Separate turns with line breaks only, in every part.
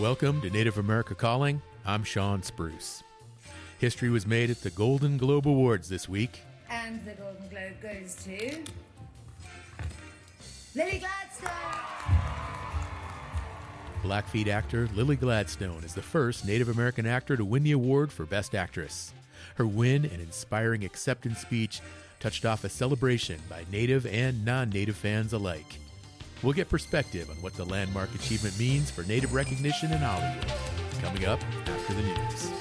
Welcome to Native America Calling. I'm Shawn Spruce. History was made at the Golden Globe Awards this week.
And the Golden Globe goes to. Lily Gladstone!
Blackfeet actor Lily Gladstone is the first Native American actor to win the award for Best Actress. Her win and inspiring acceptance speech touched off a celebration by Native and non Native fans alike. We'll get perspective on what the landmark achievement means for Native recognition in Hollywood. Coming up after the news.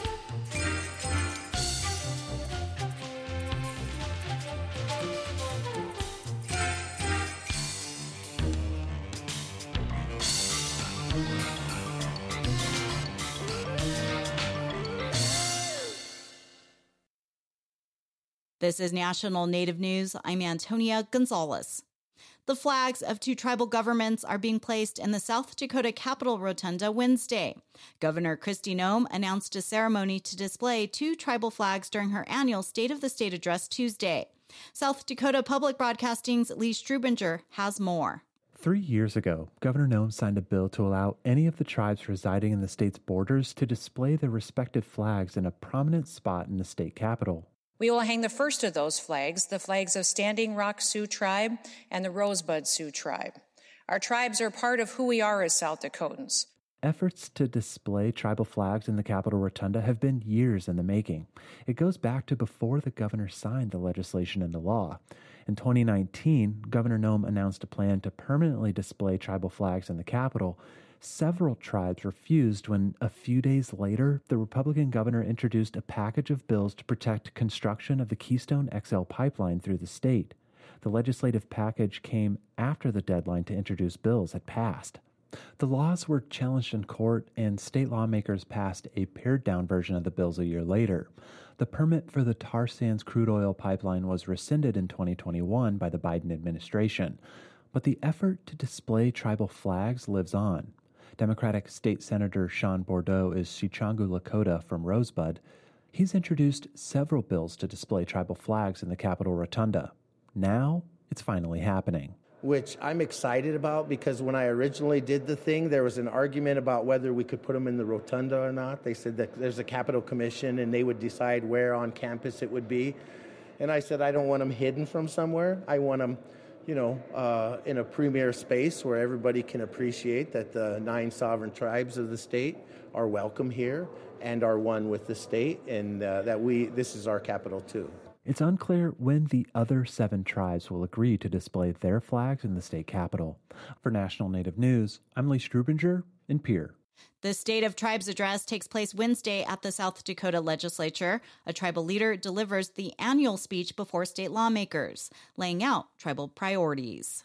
This is National Native News. I'm Antonia Gonzalez. The flags of two tribal governments are being placed in the South Dakota Capitol Rotunda Wednesday. Governor Kristi Noem announced a ceremony to display two tribal flags during her annual State of the State address Tuesday. South Dakota Public Broadcasting's Lee Strubinger has more.
Three years ago, Governor Noem signed a bill to allow any of the tribes residing in the state's borders to display their respective flags in a prominent spot in the state capitol.
We will hang the first of those flags, the flags of Standing Rock Sioux Tribe and the Rosebud Sioux Tribe. Our tribes are part of who we are as South Dakotans.
Efforts to display tribal flags in the Capitol Rotunda have been years in the making. It goes back to before the governor signed the legislation into law. In 2019, Governor Noem announced a plan to permanently display tribal flags in the Capitol, Several tribes refused when, a few days later, the Republican governor introduced a package of bills to protect construction of the Keystone XL pipeline through the state. The legislative package came after the deadline to introduce bills had passed. The laws were challenged in court, and state lawmakers passed a pared down version of the bills a year later. The permit for the tar sands crude oil pipeline was rescinded in 2021 by the Biden administration. But the effort to display tribal flags lives on. Democratic State Senator Sean Bordeaux is Sicangu Lakota from Rosebud. He's introduced several bills to display tribal flags in the Capitol Rotunda. Now, it's finally happening.
Which I'm excited about because when I originally did the thing, there was an argument about whether we could put them in the rotunda or not. They said that there's a Capitol Commission and they would decide where on campus it would be. And I said, I don't want them hidden from somewhere. I want them you know, uh, in a premier space where everybody can appreciate that the nine sovereign tribes of the state are welcome here and are one with the state, and uh, that we this is our capital too.
It's unclear when the other seven tribes will agree to display their flags in the state capital. For National Native News, I'm Lee Strubinger in Pierre.
The State of Tribes address takes place Wednesday at the South Dakota legislature. A tribal leader delivers the annual speech before state lawmakers, laying out tribal priorities.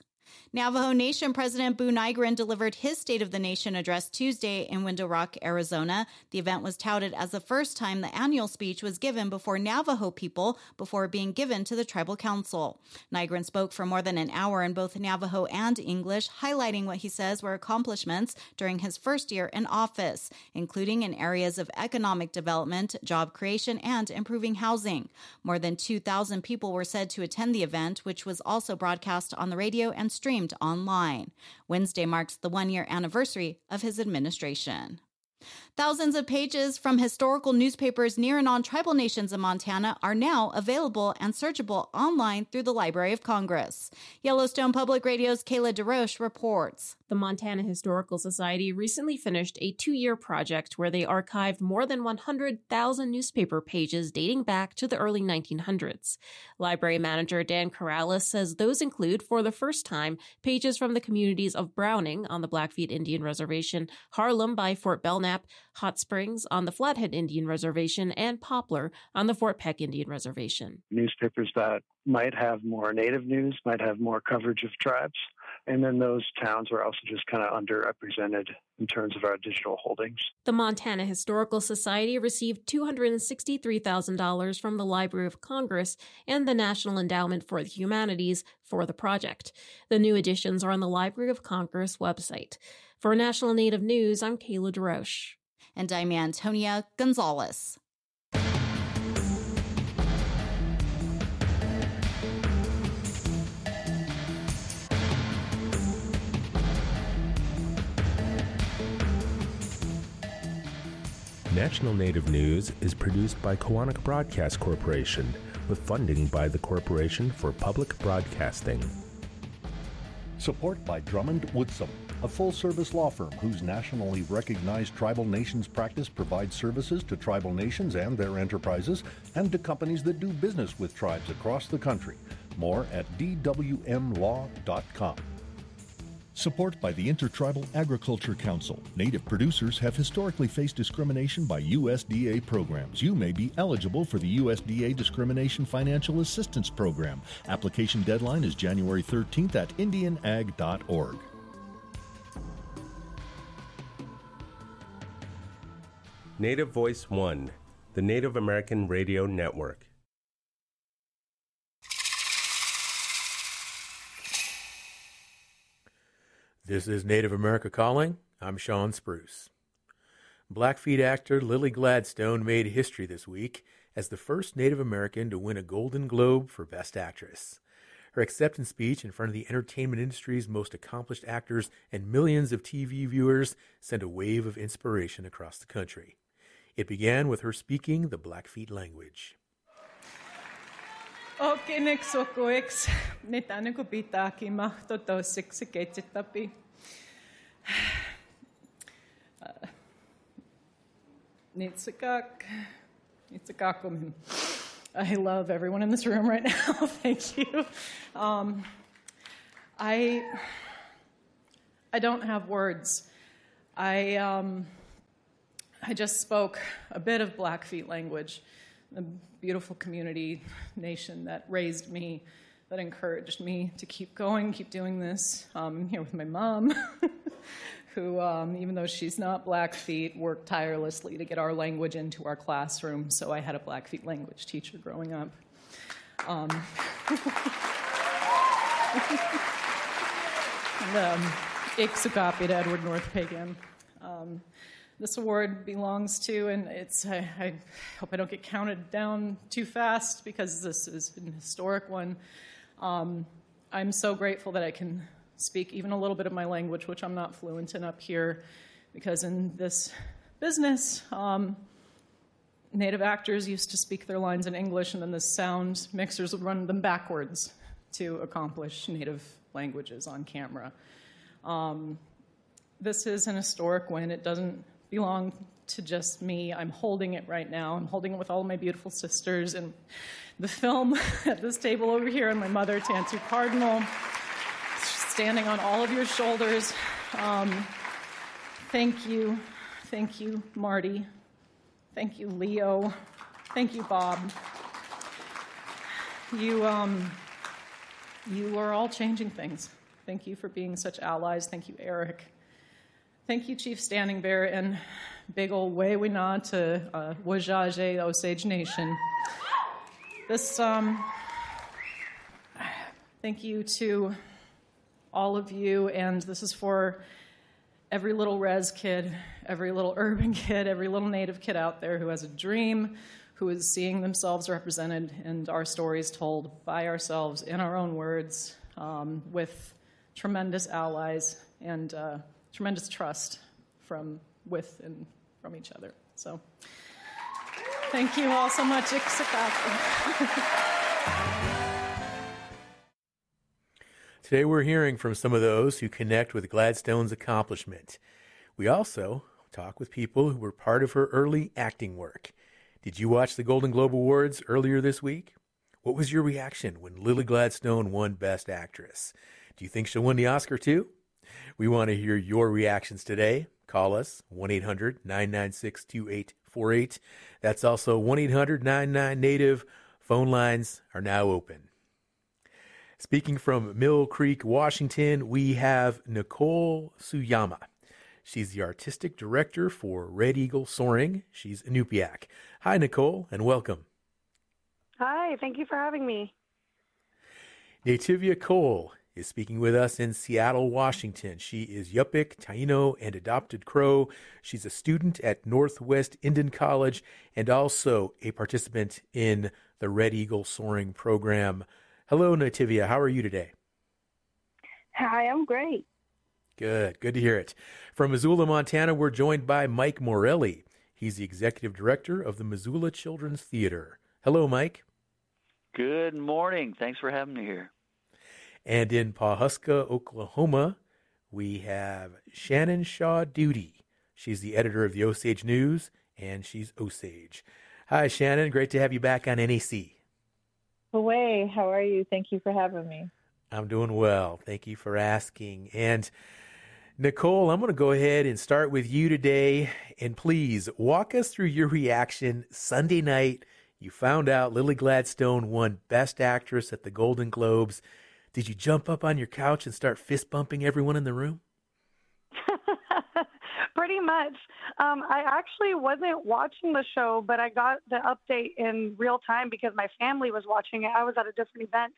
Navajo Nation President Buu Nygren delivered his State of the Nation address Tuesday in Window Rock, Arizona. The event was touted as the first time the annual speech was given before Navajo people before being given to the tribal council. Nygren spoke for more than an hour in both Navajo and English, highlighting what he says were accomplishments during his first year in office, including in areas of economic development, job creation, and improving housing. More than 2,000 people were said to attend the event, which was also broadcast on the radio and streamed online. Wednesday marks the one year anniversary of his administration. Thousands of pages from historical newspapers near and on tribal nations in Montana are now available and searchable online through the Library of Congress. Yellowstone Public Radio's Kayla Desroches reports.
The Montana Historical Society recently finished a two year project where they archived more than 100,000 newspaper pages dating back to the early 1900s. Library manager Dan Corrales says those include, for the first time, pages from the communities of Browning on the Blackfeet Indian Reservation, Harlem by Fort Belknap, Hot Springs on the Flathead Indian Reservation, and Poplar on the Fort Peck Indian Reservation.
Newspapers that might have more native news, might have more coverage of tribes. And then those towns are also just kind of underrepresented in terms of our digital holdings.
The Montana Historical Society received $263,000 from the Library of Congress and the National Endowment for the Humanities for the project. The new editions are on the Library of Congress website. For National Native News, I'm Kayla Desroches.
And I'm Antonia Gonzalez.
National Native News is produced by Koahnic Broadcast Corporation with funding by the Corporation for Public Broadcasting.
Support by Drummond Woodsum, a full service law firm whose nationally recognized tribal nations practice provides services to tribal nations and their enterprises and to companies that do business with tribes across the country. More at dwmlaw.com. Support by the Intertribal Agriculture Council. Native producers have historically faced discrimination by USDA programs. You may be eligible for the USDA Discrimination Financial Assistance Program. Application deadline is January 13th at indianag.org.
Native Voice One, the Native American Radio Network.
This is Native America Calling. I'm Shawn Spruce. Blackfeet actor Lily Gladstone made history this week as the first Native American to win a Golden Globe for Best Actress. Her acceptance speech in front of the entertainment industry's most accomplished actors and millions of TV viewers sent a wave of inspiration across the country. It began with her speaking the Blackfeet language.
Okinek sokoeks, netane ko pitaki mahto tosik se ketsitapi. Nitsikak, nitsikakumin. I love everyone in this room right now. Thank you. Um, I I don't have words. I um, I just spoke a bit of Blackfeet language, the beautiful community nation that raised me, that encouraged me to keep going, keep doing this. Um, I'm here with my mom, who, um, even though she's not Blackfeet, worked tirelessly to get our language into our classroom. So I had a Blackfeet language teacher growing up. Um, and, um, Edward North Peigan. Um, this award belongs to, and it's, I, I, hope I don't get counted down too fast because this is an historic one. Um, I'm so grateful that I can speak even a little bit of my language, which I'm not fluent in up here, because in this business, um, native actors used to speak their lines in English, and then the sound mixers would run them backwards to accomplish native languages on camera. Um, this is an historic win. It doesn't belong to just me. I'm holding it right now. I'm holding it with all my beautiful sisters and the film at this table over here, and my mother, Tantoo Cardinal, standing on all of your shoulders. Um, thank you. Thank you, Marty. Thank you, Leo. Thank you, Bob. You, um, you are all changing things. Thank you for being such allies. Thank you, Eric. Thank you, Chief Standing Bear, and big ol' way we nod to uh, Wazhazhe Osage Nation. This, um, thank you to all of you, and this is for every little res kid, every little urban kid, every little native kid out there who has a dream, who is seeing themselves represented and our stories told by ourselves in our own words um, with tremendous allies and uh, tremendous trust from with and from each other. So thank you all so much.
Today we're hearing from some of those who connect with Gladstone's accomplishment. We also talk with people who were part of her early acting work. Did you watch the Golden Globe Awards earlier this week? What was your reaction when Lily Gladstone won Best Actress? Do you think she'll win the Oscar too? We want to hear your reactions today. Call us 1 800 996 2848. That's also 1 800 99 Native. Phone lines are now open. Speaking from Mill Creek, Washington, we have Nicole Suyama. She's the artistic director for Red Eagle Soaring. She's Inupiaq. Hi, Nicole, and welcome.
Hi, thank you for having me.
Nativia Cole is speaking with us in Seattle, Washington. She is Yupik, Taino, and adopted Crow. She's a student at Northwest Indian College and also a participant in the Red Eagle Soaring program. Hello, Nativia. How are you today?
Hi, I'm great.
Good. Good to hear it. From Missoula, Montana, we're joined by Mike Morelli. He's the executive director of the Missoula Children's Theater. Hello, Mike.
Good morning. Thanks for having me here.
And in Pawhuska, Oklahoma, we have Shannon Shaw Duty. She's the editor of the Osage News, and she's Osage. Hi, Shannon. Great to have you back on NAC.
Away. How are you? Thank you for having me.
I'm doing well. Thank you for asking. And Nicole, I'm going to go ahead and start with you today. And please walk us through your reaction Sunday night. You found out Lily Gladstone won Best Actress at the Golden Globes. Did you jump up on your couch and start fist bumping everyone in the room?
Pretty much. Um, I actually wasn't watching the show, but I got the update in real time because my family was watching it. I was at a different event.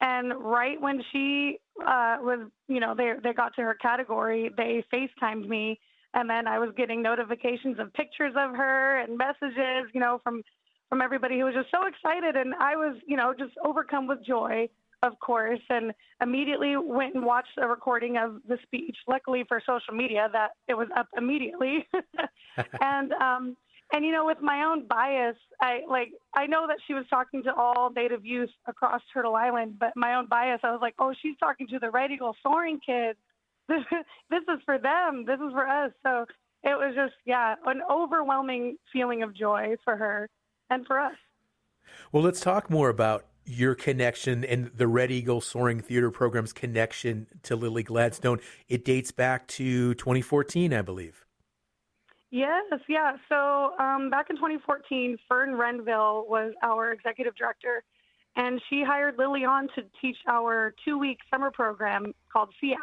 And right when she uh, was, you know, they they got to her category, they FaceTimed me, and then I was getting notifications of pictures of her and messages, you know, from from everybody who was just so excited, and I was, you know, just overcome with joy of course, and immediately went and watched a recording of the speech. Luckily for social media, that it was up immediately. and um, and you know, with my own bias, I like I know that she was talking to all Native youth across Turtle Island, but my own bias, I was like, oh, she's talking to the Red Eagle Soaring kids. This this is for them. This is for us. So it was just yeah, an overwhelming feeling of joy for her and for us.
Well, let's talk more about your connection and the Red Eagle Soaring Theater Program's connection to Lily Gladstone. It dates back to 2014, I believe.
Yes, yeah. So um, back in 2014, Fern Renville was our executive director, and she hired Lily on to teach our two week summer program called CEAP.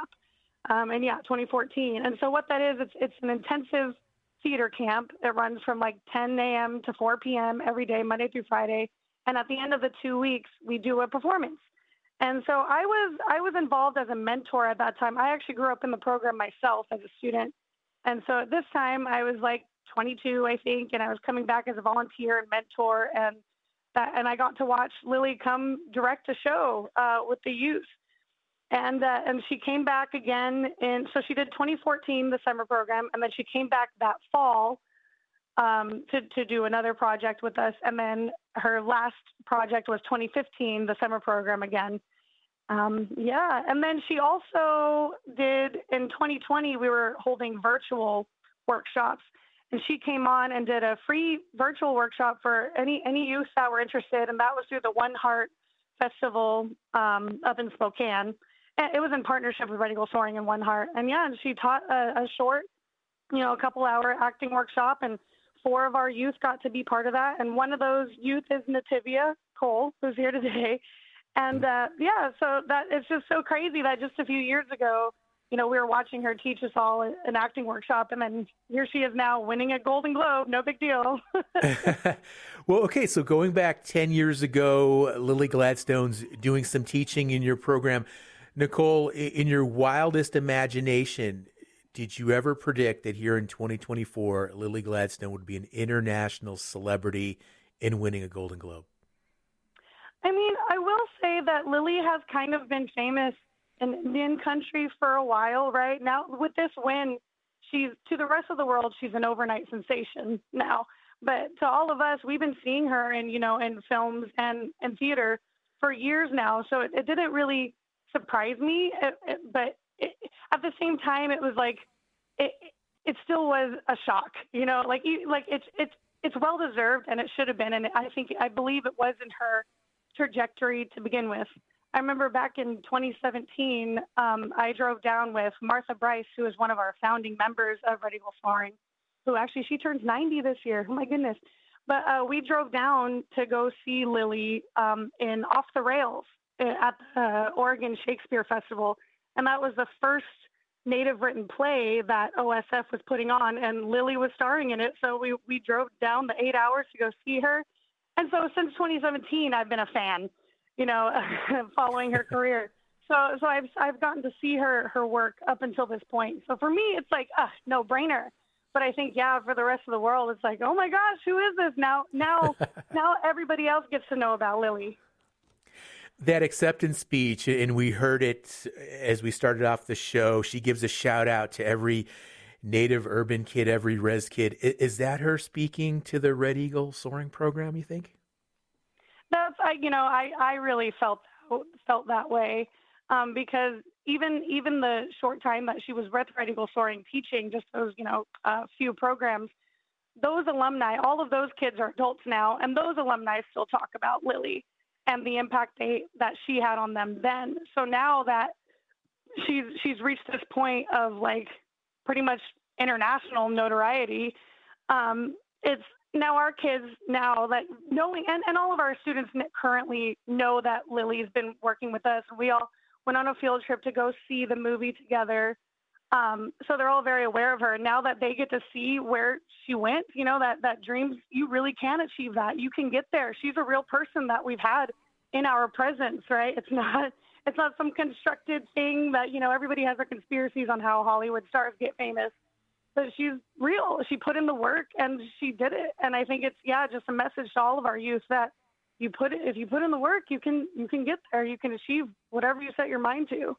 Um, and yeah, 2014. And so what that is, it's, it's an intensive theater camp. It runs from like 10 a.m. to 4 p.m. every day, Monday through Friday and at the end of the two weeks we do a performance. And so i was i was involved as a mentor at that time. I actually grew up in the program myself as a student. And so at this time i was like 22 i think and i was coming back as a volunteer and mentor. And that, and i got to watch lily come direct a show uh, with the youth. And uh, and she came back again in so she did 2014 the summer program and then she came back that fall um, to, to do another project with us. And then her last project was 2015, the summer program again. Um, yeah. And then she also did in 2020, we were holding virtual workshops. And she came on and did a free virtual workshop for any any youth that were interested, and that was through the One Heart Festival um, up in Spokane. And it was in partnership with Red Eagle Soaring and One Heart. And yeah, and she taught a, a short, you know, a couple hour acting workshop, and four of our youth got to be part of that, and one of those youth is Nativia Cole, who's here today. And uh, yeah, so that it's just so crazy that just a few years ago, you know, we were watching her teach us all an acting workshop, and then here she is now winning a Golden Globe. No big deal.
well, okay, so going back 10 years ago, Lily Gladstone's doing some teaching in your program. Nicole, in your wildest imagination, did you ever predict that here in 2024, Lily Gladstone would be an international celebrity in winning a Golden Globe?
I mean, I will say that Lily has kind of been famous in Indian country for a while, right? Now, with this win, she's to the rest of the world, she's an overnight sensation now. But to all of us, we've been seeing her in, you know, in films and and theater for years now. So it, it didn't really surprise me, it, it, but it, at the same time, it was like it it still was a shock. You know, like like it's it's it's well deserved and it should have been. And I think I believe it was in her trajectory to begin with. I remember back in 2017, um, I drove down with Martha Bryce, who is one of our founding members of Red Eagle Soaring, who actually she turns 90 this year. Oh my goodness! But uh, we drove down to go see Lily um, in Off the Rails uh, at the Oregon Shakespeare Festival, and that was the first native written play that OSF was putting on, and Lily was starring in it. So we we drove down the eight hours to go see her, and so since 2017, I've been a fan, you know, following her career. So so I've I've gotten to see her her work up until this point. So for me, it's like ah, a no brainer. But I think yeah, for the rest of the world, it's like oh my gosh, who is this now? Now now everybody else gets to know about Lily
that acceptance speech, and we heard it as we started off the show. She gives a shout out to every native urban kid, every res kid. Is that her speaking to the Red Eagle soaring program, you think?
That's I you know, I, I really felt felt that way. Um, because even even the short time that she was with Red Eagle Soaring teaching, just those, you know, a uh, few programs, those alumni, all of those kids are adults now, and those alumni still talk about Lily and the impact they that she had on them then. So now that she's she's reached this point of like pretty much international notoriety, um, it's now our kids now that knowing and, and all of our students currently know that Lily's been working with us. We all went on a field trip to go see the movie together. Um, so they're all very aware of her. And now that they get to see where she went, you know, that, that dreams, you really can achieve that. You can get there. She's a real person that we've had in our presence, right? It's not, it's not some constructed thing that, you know, everybody has their conspiracies on how Hollywood stars get famous, but she's real. She put in the work and she did it. And I think it's, yeah, just a message to all of our youth that you put it, if you put in the work, you can, you can get there. You can achieve whatever you set your mind to.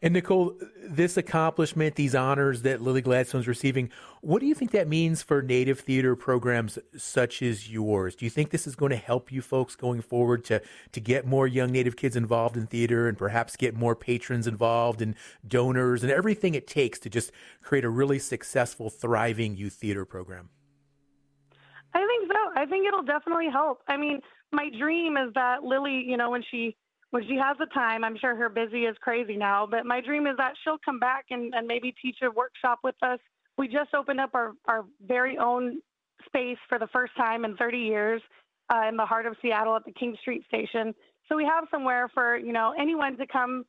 And Nicole, this accomplishment, these honors that Lily Gladstone's receiving, what do you think that means for Native theater programs such as yours? Do you think this is going to help you folks going forward to to get more young Native kids involved in theater and perhaps get more patrons involved and donors and everything it takes to just create a really successful, thriving youth theater program?
I think so. I think it'll definitely help. I mean, my dream is that Lily, you know, when she when she has the time, I'm sure her busy is crazy now, but my dream is that she'll come back and, and maybe teach a workshop with us. We just opened up our, our very own space for the first time in 30 years uh, in the heart of Seattle at the King Street station. So we have somewhere for, you know, anyone to come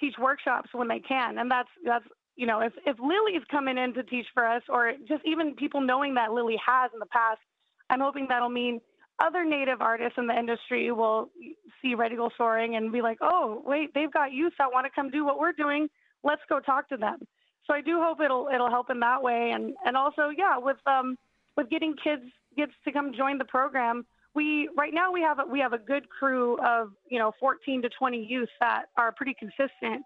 teach workshops when they can. And that's, that's, you know, if, if Lily's coming in to teach for us or just even people knowing that Lily has in the past, I'm hoping that'll mean other native artists in the industry will see Eagle soaring and be like, oh, wait, they've got youth that want to come do what we're doing. Let's go talk to them. So I do hope it'll it'll help in that way, and and also yeah, with um with getting kids kids to come join the program. We right now we have a, we have a good crew of you know 14 to 20 youth that are pretty consistent,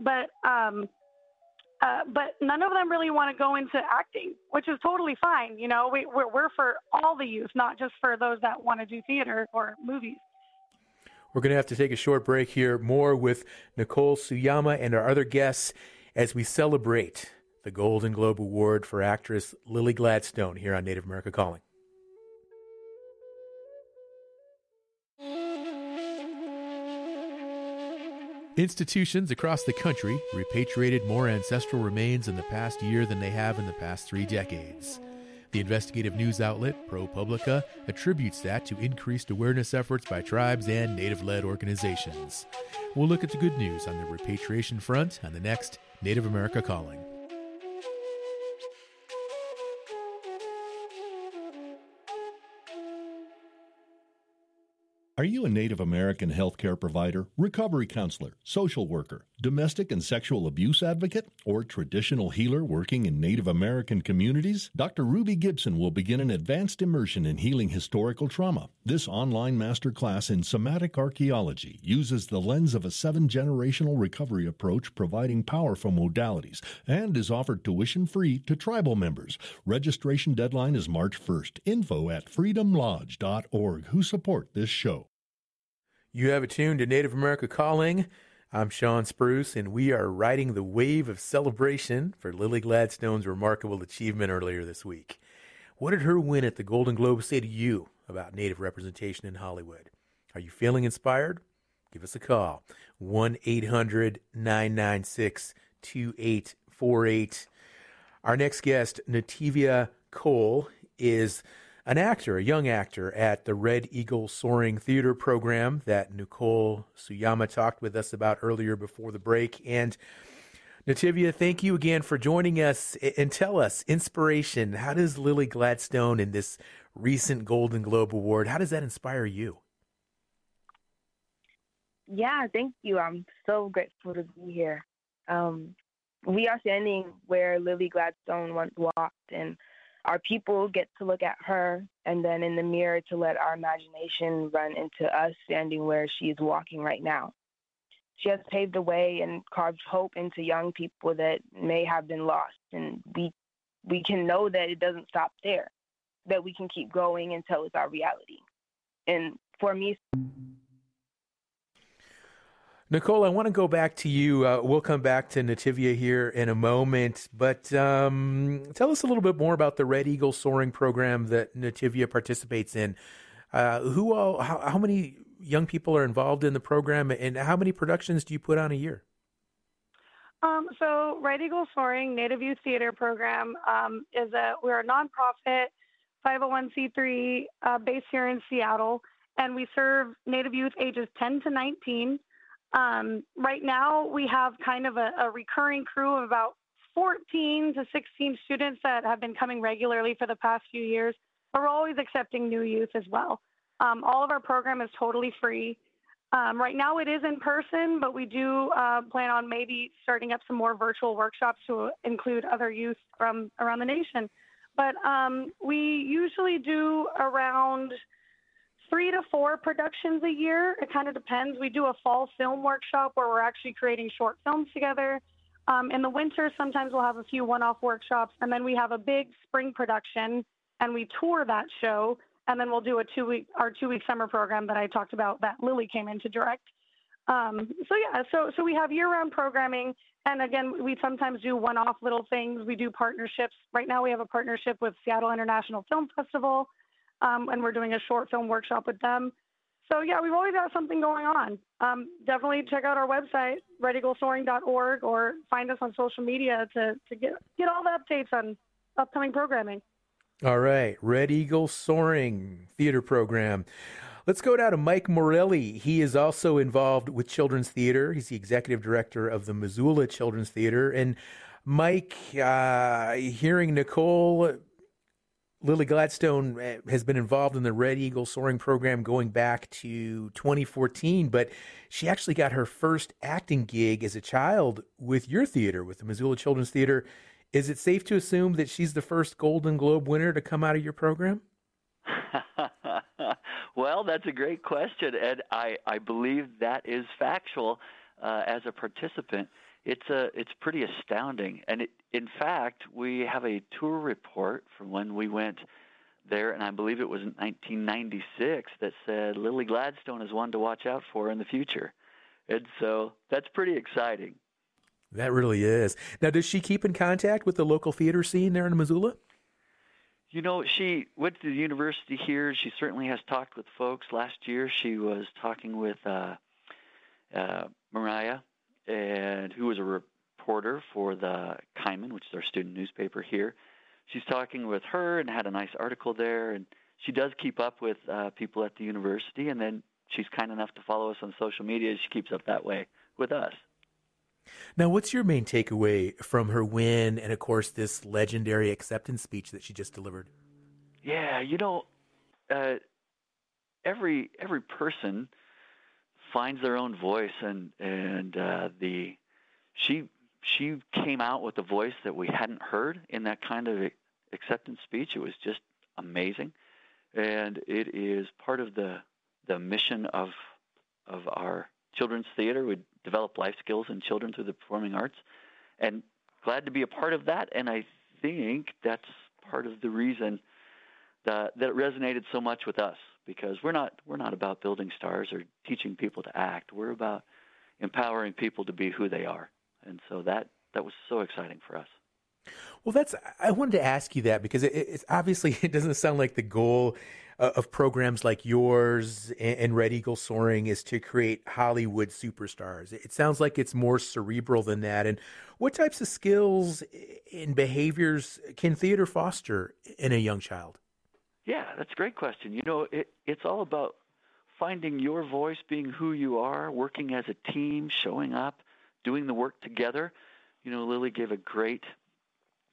but um uh, but none of them really want to go into acting, which is totally fine. You know, we, we're, we're for all the youth, not just for those that want to do theater or movies.
We're going to have to take a short break here. More with Nicole Suyama and our other guests as we celebrate the Golden Globe Award for actress Lily Gladstone here on Native America Calling. Institutions across the country repatriated more ancestral remains in the past year than they have in the past three decades. The investigative news outlet ProPublica attributes that to increased awareness efforts by tribes and Native led organizations. We'll look at the good news on the repatriation front on the next Native America Calling.
Are you a Native American healthcare provider, recovery counselor, social worker, domestic and sexual abuse advocate, or traditional healer working in Native American communities? Dr. Ruby Gibson will begin an advanced immersion in healing historical trauma. This online masterclass in somatic archaeology uses the lens of a seven generational recovery approach, providing powerful modalities, and is offered tuition free to tribal members. Registration deadline is March 1st. Info at freedomlodge.org, who support this show.
You have attuned to Native America Calling. I'm Shawn Spruce, and we are riding the wave of celebration for Lily Gladstone's remarkable achievement earlier this week. What did her win at the Golden Globe say to you about Native representation in Hollywood? Are you feeling inspired? Give us a call 1 800 996 2848. Our next guest, Nativia Cole, is an actor, a young actor at the Red Eagle Soaring Theater program that Nicole Suyama talked with us about earlier before the break. And Nativia, thank you again for joining us and tell us inspiration. How does Lily Gladstone and this recent Golden Globe Award, how does that inspire you?
Yeah, thank you. I'm so grateful to be here. Um, we are standing where Lily Gladstone once walked, and our people get to look at her and then in the mirror to let our imagination run into us standing where she's walking right now. she has paved the way and carved hope into young people that may have been lost. And we we can know that it doesn't stop there, that we can keep going until it's our reality. And for me,
Nicole, I want to go back to you. Uh, we'll come back to Nativia here in a moment, but um, tell us a little bit more about the Red Eagle Soaring program that Nativia participates in. Uh, who all? How, how, many young people are involved in the program, and how many productions do you put on a year?
Um, so, Red Eagle Soaring Native Youth Theater Program um, is a we're a nonprofit 501c3 uh, based here in Seattle, and we serve Native youth ages 10 to 19. Um, right now, we have kind of a, a, recurring crew of about 14 to 16 students that have been coming regularly for the past few years, but we're always accepting new youth as well. Um, all of our program is totally free. Um, right now, it is in person, but we do uh, plan on maybe starting up some more virtual workshops to include other youth from around the nation. But um, we usually do around three to four productions a year. It kind of depends. We do a fall film workshop where we're actually creating short films together. Um, in the winter, sometimes we'll have a few one off workshops, and then we have a big spring production and we tour that show. And then we'll do a two week, our two week summer program that I talked about that Lily came in to direct. Um, so yeah, so so we have year round programming, and again, we sometimes do one off little things. We do partnerships. Right now, we have a partnership with Seattle International Film Festival um, and we're doing a short film workshop with them. So yeah, we've always got something going on. Um, definitely check out our website, redeaglesoaring.org, or find us on social media to, to get get all the updates on upcoming programming.
All right, Red Eagle Soaring Theater Program. Let's go down to Mike Morelli. He is also involved with children's theater. He's the executive director of the Missoula Children's Theater. And Mike, uh, hearing Nicole Lily Gladstone eh, has been involved in the Red Eagle Soaring program going back to 2014, but she actually got her first acting gig as a child with your theater, with the Missoula Children's Theater. Is it safe to assume that she's the first Golden Globe winner to come out of your program?
well, that's a great question, and I, I believe that is factual uh, as a participant it's a it's pretty astounding. And it, in fact, we have a tour report from when we went there, and I believe it was in 1996 that said Lily Gladstone is one to watch out for in the future. And so that's pretty exciting.
That really is. Now, does she keep in contact with the local theater scene there in Missoula?
You know, she went to the university here. She certainly has talked with folks. Last year, she was talking with uh, uh, Mariah and who was a reporter for the Kaimin, which is our student newspaper here. She's talking with her and had a nice article there, and she does keep up with uh, people at the university, and then she's kind enough to follow us on social media. She keeps up that way with us.
Now, what's your main takeaway from her win, and of course, this legendary acceptance speech that she just delivered?
Yeah, you know, uh, every every person finds their own voice and and uh, the she she came out with a voice that we hadn't heard in that kind of acceptance speech. It was just amazing, and it is part of the the mission of of our children's theater. We develop life skills in children through the performing arts, and glad to be a part of that. And I think that's part of the reason that that resonated so much with us because we're not we're not about building stars or teaching people to act. We're about empowering people to be who they are, and so that that was so exciting for us.
Well, that's I wanted to ask you that because it, it's obviously it doesn't sound like the goal uh, of programs like yours and Red Eagle Soaring is to create Hollywood superstars. It sounds like it's more cerebral than that. And what types of skills and behaviors can theater foster in a young child?
Yeah, that's a great question. You know, it, it's all about finding your voice, being who you are, working as a team, showing up, doing the work together. You know, Lily gave a great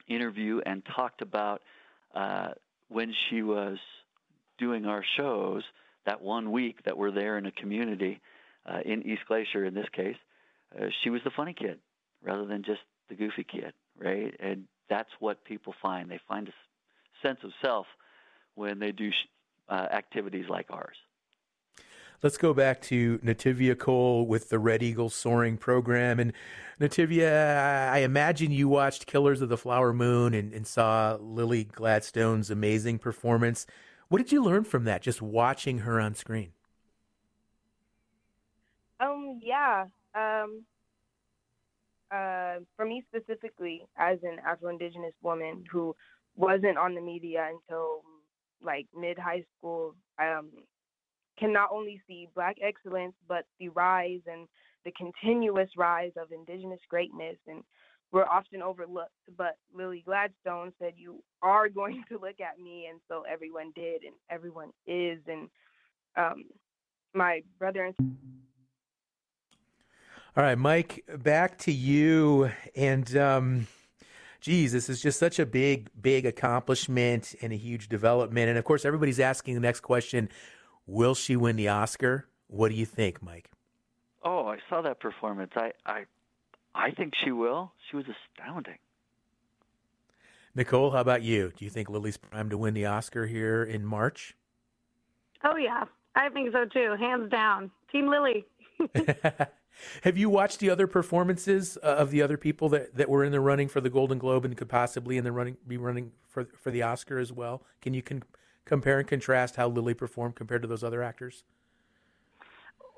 interview and talked about uh, when she was doing our shows that one week that we're there in a community uh, in East Glacier in this case, uh, she was the funny kid rather than just the goofy kid, right? And that's what people find. They find a sense of self when they do uh, activities like ours.
Let's go back to Nativia Cole with the Red Eagle Soaring program. And Nativia, I imagine you watched Killers of the Flower Moon and, and saw Lily Gladstone's amazing performance. What did you learn from that, just watching her on screen?
Um, yeah. Um, uh, for me specifically, as an Afro Indigenous woman who wasn't on the media until like mid high school, um, can not only see Black excellence, but the rise and the continuous rise of Indigenous greatness. And we're often overlooked. But Lily Gladstone said, You are going to look at me. And so everyone did, and everyone is. And um, my brother and
all right, Mike, back to you. And, um, geez, this is just such a big, big accomplishment and a huge development. And of course, everybody's asking the next question Will she win the Oscar? What do you think, Mike?
Oh, I saw that performance. I, I, I think she will. She was astounding.
Nicole, how about you? Do you think Lily's primed to win the Oscar here in March?
Oh yeah, I think so too. Hands down, Team Lily.
Have you watched the other performances uh, of the other people that, that were in the running for the Golden Globe and could possibly in the running be running for for the Oscar as well? Can you con- compare and contrast how Lily performed compared to those other actors?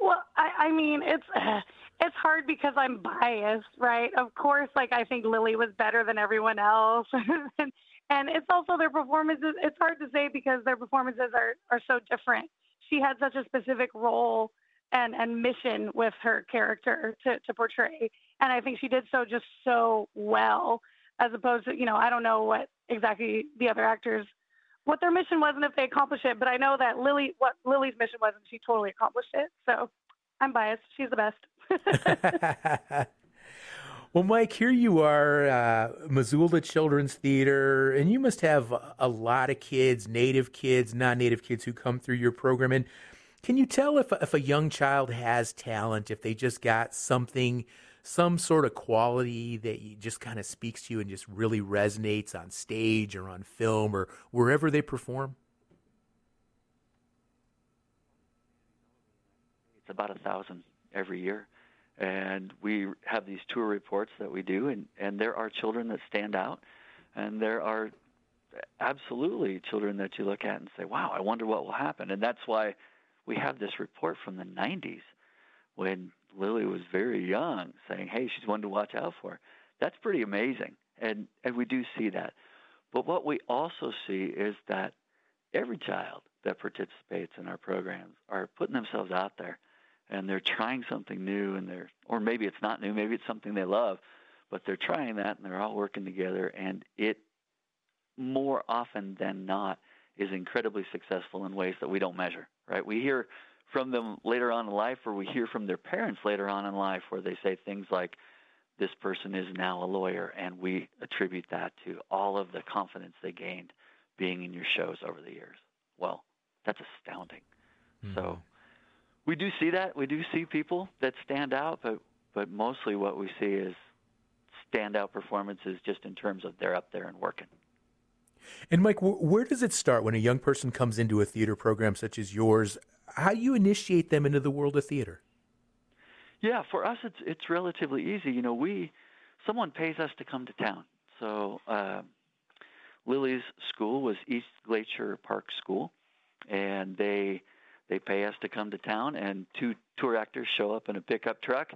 Well, I, I mean, it's uh, it's hard because I'm biased, right? Of course, like I think Lily was better than everyone else, and, and it's also their performances. It's hard to say because their performances are are so different. She had such a specific role and and mission with her character to to portray, and I think she did so just so well. As opposed to, you know, I don't know what exactly the other actors what their mission was and if they accomplished it. But I know that Lily, what Lily's mission was, and she totally accomplished it. So I'm biased. She's the
best. well, Mike, here you are, uh, Missoula Children's Theater, and you must have a lot of kids, native kids, non native kids who come through your program. And can you tell if, if a young child has talent, if they just got something, some sort of quality that just kind of speaks to you and just really resonates on stage or on film or wherever they perform?
It's about a thousand every year. And we have these tour reports that we do, and, and there are children that stand out, and there are absolutely children that you look at and say, wow, I wonder what will happen. And that's why we have this report from the 90s when Lily was very young saying, hey, she's one to watch out for. That's pretty amazing. And, and we do see that. But what we also see is that every child that participates in our programs are putting themselves out there and they're trying something new and they're or maybe it's not new maybe it's something they love but they're trying that and they're all working together and it more often than not is incredibly successful in ways that we don't measure, right? We hear from them later on in life, or we hear from their parents later on in life, where they say things like, This person is now a lawyer, and we attribute that to all of the confidence they gained being in your shows over the years. Well, that's astounding. Mm-hmm. So we do see that. We do see people that stand out, but, but mostly what we see is standout performances just in terms of they're up there and working.
And Mike, where does it start when a young person comes into a theater program such as yours? How do you initiate them into the world of theater?
Yeah, for us it's it's relatively easy. You know, we someone pays us to come to town. So uh, Lily's school was East Glacier Park School, and they they pay us to come to town, and two tour actors show up in a pickup truck,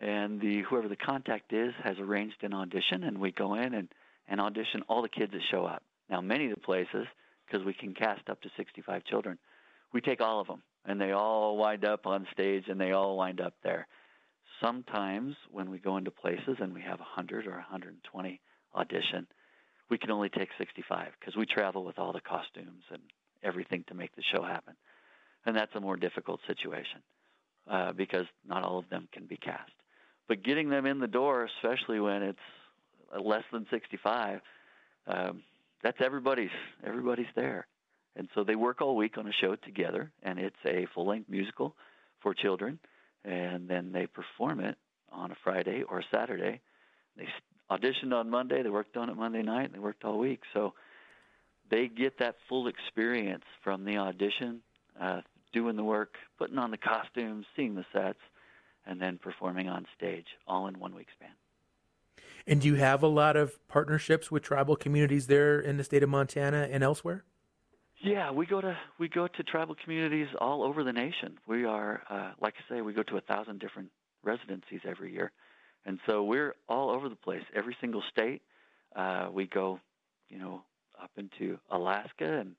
and the whoever the contact is has arranged an audition, and we go in and and audition all the kids that show up. Now, many of the places, because we can cast up to 65 children, we take all of them, and they all wind up on stage, and they all wind up there. Sometimes when we go into places and we have 100 or 120 audition, we can only take 65 because we travel with all the costumes and everything to make the show happen. And that's a more difficult situation uh, because not all of them can be cast. But getting them in the door, especially when it's less than 65, um, that's everybody's everybody's there. And so they work all week on a show together, and it's a full length musical for children. And then they perform it on a Friday or a Saturday. They auditioned on Monday, they worked on it Monday night, and they worked all week. So they get that full experience from the audition uh, doing the work, putting on the costumes, seeing the sets, and then performing on stage, all in one week span.
And do you have a lot of partnerships with tribal communities there in the state of Montana and elsewhere?
Yeah, we go to we go to tribal communities all over the nation. We are, uh, like I say, we go to a thousand different residencies every year, and so we're all over the place. Every single state, uh, we go, you know, up into Alaska, and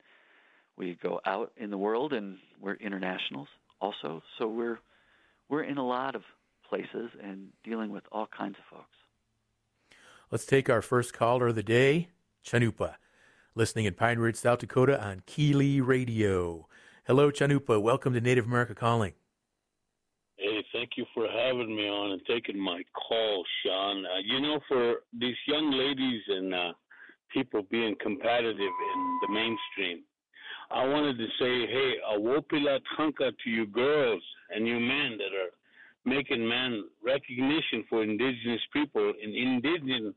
we go out in the world, and we're internationals also. So we're we're in a lot of places and dealing with all kinds of folks.
Let's take our first caller of the day, Chanupa, listening in Pine Ridge, South Dakota on KILI Radio. Hello, Chanupa. Welcome to Native America Calling.
Hey, thank you for having me on and taking my call, Sean. Uh, you know, for these young ladies and uh, people being competitive in the mainstream, I wanted to say, hey, a wopila tanka to you girls and you men that are making man recognition for indigenous people in indigenous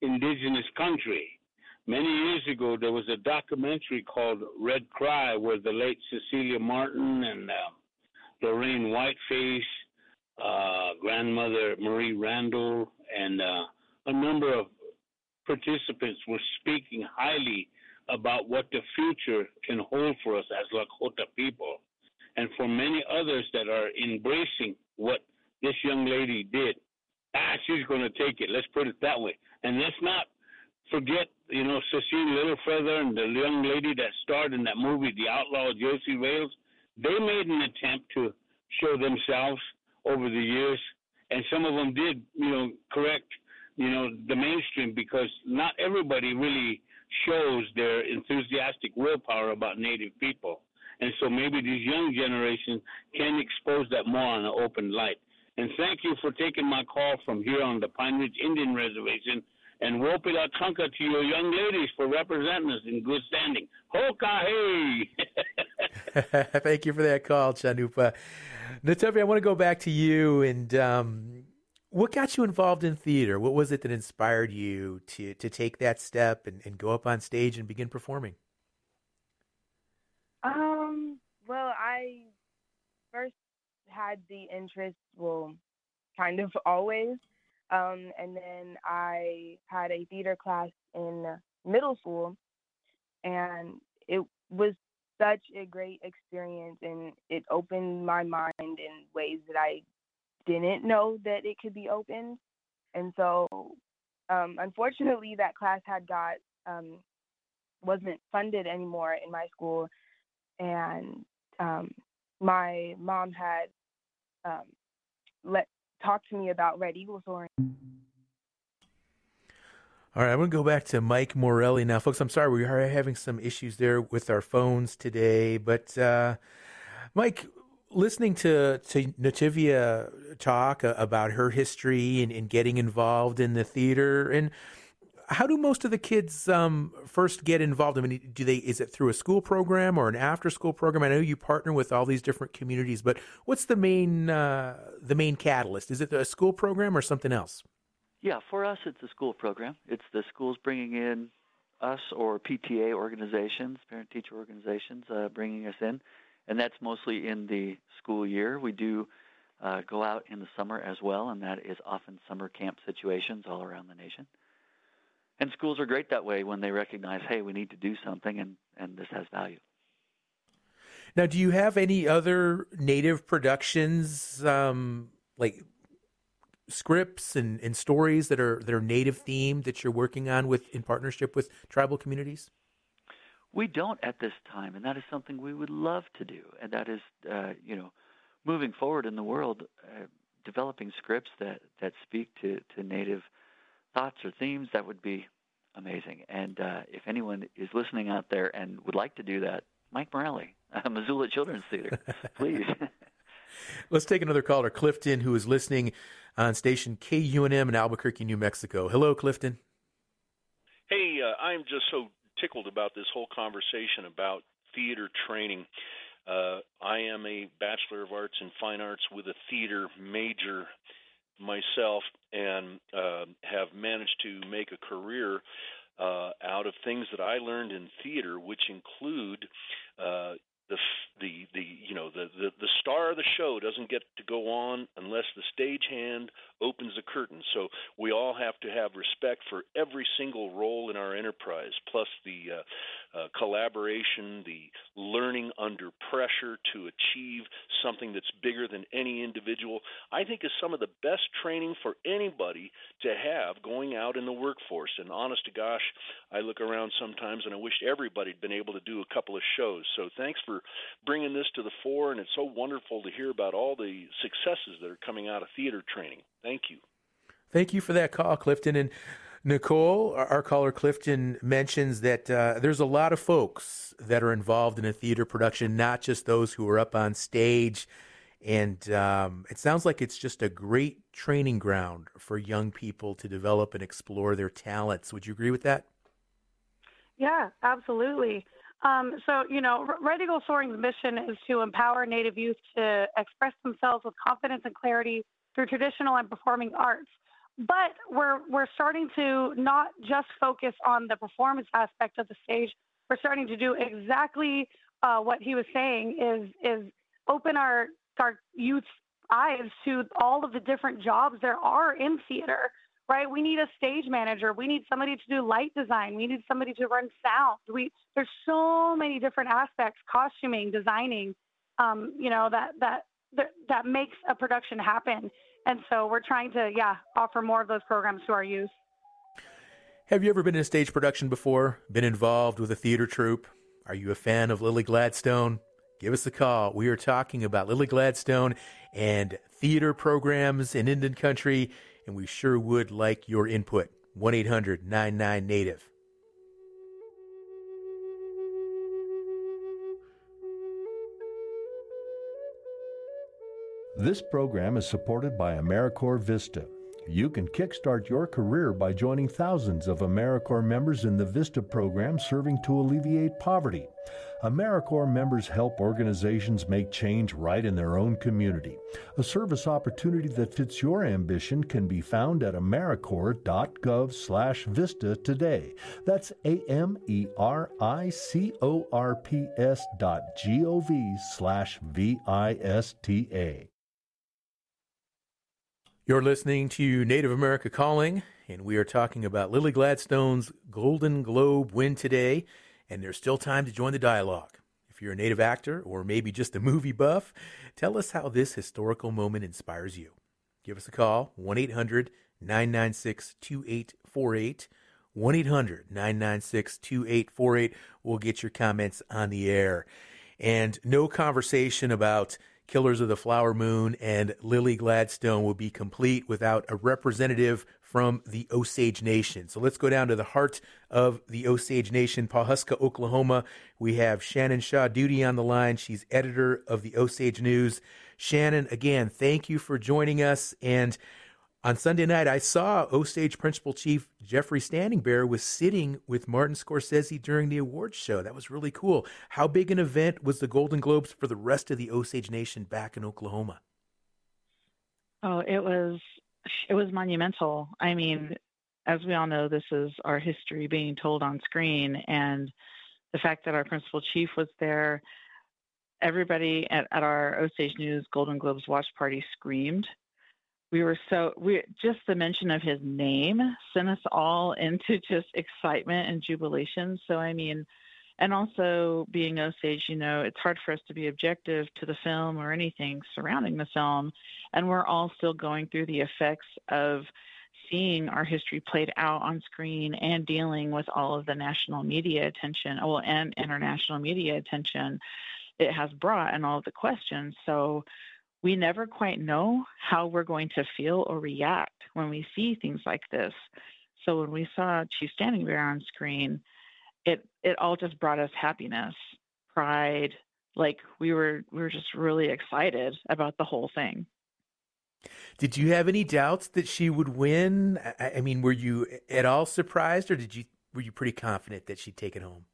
indigenous country. Many years ago, there was a documentary called Red Cry, where the late Cecilia Martin and uh, Lorraine Whiteface, uh, grandmother Marie Randall, and uh, a number of participants were speaking highly about what the future can hold for us as Lakota people, and for many others that are embracing what this young lady did. Ah, she's going to take it. Let's put it that way. And let's not forget, you know, Sacheen Littlefeather and the young lady that starred in that movie, The Outlaw Josey Wales. They made an attempt to show themselves over the years, and some of them did, you know, correct, you know, the mainstream because not everybody really shows their enthusiastic willpower about Native people. And so maybe these young generations can expose that more on an open light. And thank you for taking my call from here on the Pine Ridge Indian Reservation. And Wopila Tonka to your young ladies for representing us in good standing. Hoka
hey! thank you for that call, Chanupa. Natevia, I want to go back to you and um, what got you involved in theater? What was it that inspired you to to take that step and, and go up on stage and begin performing?
Um, well, I first had the interest, well, kind of always. Um, and then I had a theater class in middle school, and it was such a great experience, and it opened my mind in ways that I didn't know that it could be opened. And so, um, unfortunately, that class had got um, wasn't funded anymore in my school, and um, my mom had um, let talk to me about Red Eagle soaring.
All right, I'm going to go back to Mike Morelli now, folks. I'm sorry we are having some issues there with our phones today, but uh, Mike, listening to to Nativia talk about her history and, and getting involved in the theater and how do most of the kids um, first get involved? I mean, do they? Is it through a school program or an after-school program? I know you partner with all these different communities, but what's the main uh, the main catalyst? Is it a school program or something else?
Yeah, for us, it's a school program. It's the schools bringing in us or PTA organizations, parent-teacher organizations, uh, bringing us in, and that's mostly in the school year. We do uh, go out in the summer as well, and that is often summer camp situations all around the nation. And schools are great that way when they recognize, hey, we need to do something and, and this has value.
Now, do you have any other native productions, um, like scripts and, and stories that are that are native themed that you're working on with in partnership with tribal communities?
We don't at this time, and that is something we would love to do. And that is, uh, you know, moving forward in the world, uh, developing scripts that that speak to to native thoughts or themes, that would be amazing. And uh, if anyone is listening out there and would like to do that, Mike Morelli, uh, Missoula Children's Theater, please.
Let's take another caller, Clifton, who is listening on station KUNM in Albuquerque, New Mexico. Hello, Clifton.
Hey, uh, I'm just so tickled about this whole conversation about theater training. Uh, I am a Bachelor of Arts in Fine Arts with a theater major myself and uh, have managed to make a career uh, out of things that I learned in theater, which include uh, the the the you know the, the the star of the show doesn't get to go on unless the stagehand opens the curtain. So we all have to have respect for every single role in our enterprise, plus the uh, uh, collaboration, the learning under pressure to achieve something that's bigger than any individual. I think is some of the best training for anybody to have going out in the workforce. And honest to gosh, I look around sometimes and I wish everybody had been able to do a couple of shows. So thanks for bringing this to the fore, and it's so wonderful to hear about all the successes that are coming out of theater training. Thank you.
Thank you for that call, Clifton. And Nicole, our caller Clifton mentions that uh, there's a lot of folks that are involved in a theater production, not just those who are up on stage. And um, it sounds like it's just a great training ground for young people to develop and explore their talents. Would you agree with that?
Yeah, absolutely. Um, so, you know, to Go Soaring's mission is to empower Native youth to express themselves with confidence and clarity through traditional and performing arts. But we're we're starting to not just focus on the performance aspect of the stage. We're starting to do exactly uh, what he was saying is is open our our youth's eyes to all of the different jobs there are in theater right? We need a stage manager. We need somebody to do light design. We need somebody to run sound. We there's so many different aspects, costuming, designing, um, you know, that, that that that makes a production happen. And so we're trying to, yeah, offer more of those programs to our youth.
Have you ever been in a stage production before? Been involved with a theater troupe? Are you a fan of Lily Gladstone? Give us a call. We are talking about Lily Gladstone and theater programs in Indian country and we sure would like your input. 1 800 99 Native.
This program is supported by AmeriCorps Vista. You can kickstart your career by joining thousands of AmeriCorps members in the VISTA program serving to alleviate poverty. AmeriCorps members help organizations make change right in their own community. A service opportunity that fits your ambition can be found at americorps.gov slash vista today. That's A-M-E-R-I-C-O-R-P-S dot G-O-V slash V-I-S-T-A.
You're listening to Native America Calling, and we are talking about Lily Gladstone's Golden Globe win today and there's still time to join the dialogue. If you're a native actor or maybe just a movie buff, tell us how this historical moment inspires you. Give us a call, 1 800 996 2848. 1 800 996 2848. We'll get your comments on the air. And no conversation about Killers of the Flower Moon and Lily Gladstone will be complete without a representative from the Osage Nation. So let's go down to the heart of the Osage Nation, Pawhuska, Oklahoma. We have Shannon Shaw Duty on the line. She's editor of the Osage News. Shannon, again, thank you for joining us. And on Sunday night, I saw Osage Principal Chief Jeffrey Standing Bear was sitting with Martin Scorsese during the awards show. That was really cool. How big an event was the Golden Globes for the rest of the Osage Nation back in Oklahoma?
Oh, it was it was monumental. I mean, as we all know, this is our history being told on screen, and the fact that our principal chief was there, everybody at, at our Osage News Golden Globes watch party screamed. We were so we just the mention of his name sent us all into just excitement and jubilation. So I mean, and also being Osage, you know, it's hard for us to be objective to the film or anything surrounding the film. And we're all still going through the effects of seeing our history played out on screen and dealing with all of the national media attention, well, and international media attention it has brought and all of the questions. So we never quite know how we're going to feel or react when we see things like this. So when we saw Chief Standing Bear on screen, it it all just brought us happiness, pride. Like we were we were just really excited about the whole thing.
Did you have any doubts that she would win? I, I mean, were you at all surprised, or did you were you pretty confident that she'd take it home?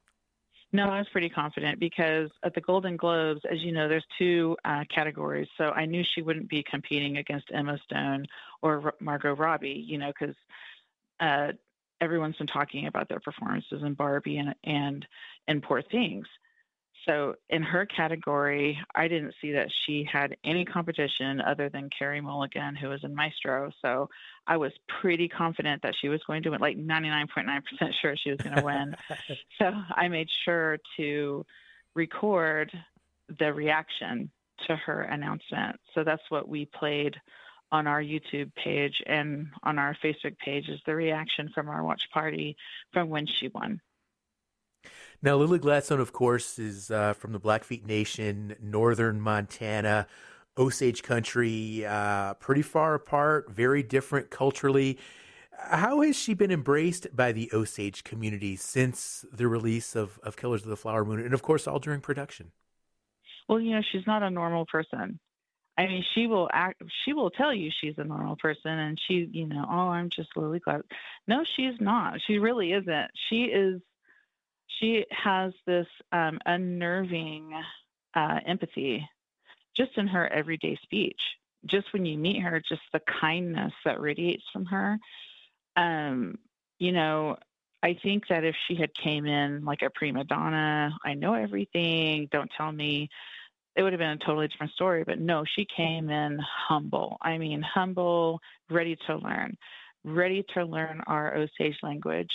No, I was pretty confident because at the Golden Globes, as you know, there's two uh, categories. So I knew she wouldn't be competing against Emma Stone or R- Margot Robbie, you know, because uh, everyone's been talking about their performances in Barbie and and and Poor Things. So in her category, I didn't see that she had any competition other than Carey Mulligan, who was in Maestro. So I was pretty confident that she was going to win, like 99.9% sure she was going to win. so I made sure to record the reaction to her announcement. So that's what we played on our YouTube page and on our Facebook page is the reaction from our watch party from when she won.
Now, Lily Gladstone, of course, is uh, from the Blackfeet Nation, northern Montana, Osage country, uh, pretty far apart, very different culturally. How has she been embraced by the Osage community since the release of, of Killers of the Flower Moon, and of course, all during production?
Well, you know, she's not a normal person. I mean, she will act. She will tell you she's a normal person, and she, you know, oh, I'm just Lily Glad. No, she's not. She really isn't. She is she has this um, unnerving uh, empathy just in her everyday speech. Just when you meet her, just the kindness that radiates from her. Um, you know, I think that if she had came in like a prima donna, I know everything, don't tell me, it would have been a totally different story. But no, she came in humble. I mean, humble, ready to learn, ready to learn our Osage language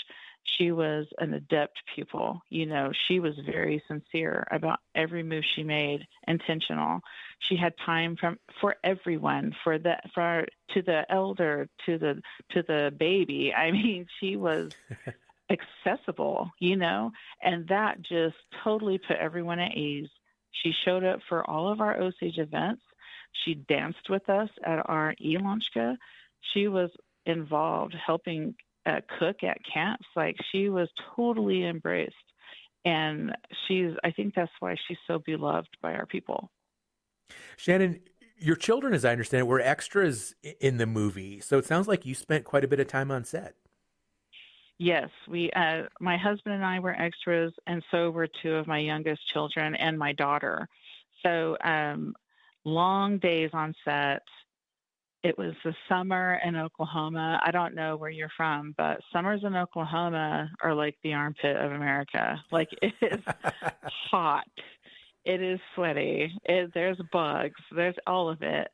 she was an adept pupil. You know, she was very sincere about every move she made, intentional. She had time from for everyone, for the for to the elder, to the to the baby. I mean, she was accessible, you know, and that just totally put everyone at ease. She showed up for all of our Osage events. She danced with us at our In-Lon-Schka. She was involved helping uh, cook at camps. Like she was totally embraced, and she's. I think that's why she's so beloved by our people.
Shannon, your children, as I understand it, were extras in the movie, so it sounds like you spent quite a bit of time on set.
Yes, we. Uh, my husband and I were extras, and so were two of my youngest children and my daughter. So um, long days on set it was the summer in Oklahoma. I don't know where you're from, but summers in Oklahoma are like the armpit of America. Like it is hot. It is sweaty. It, there's bugs. There's all of it.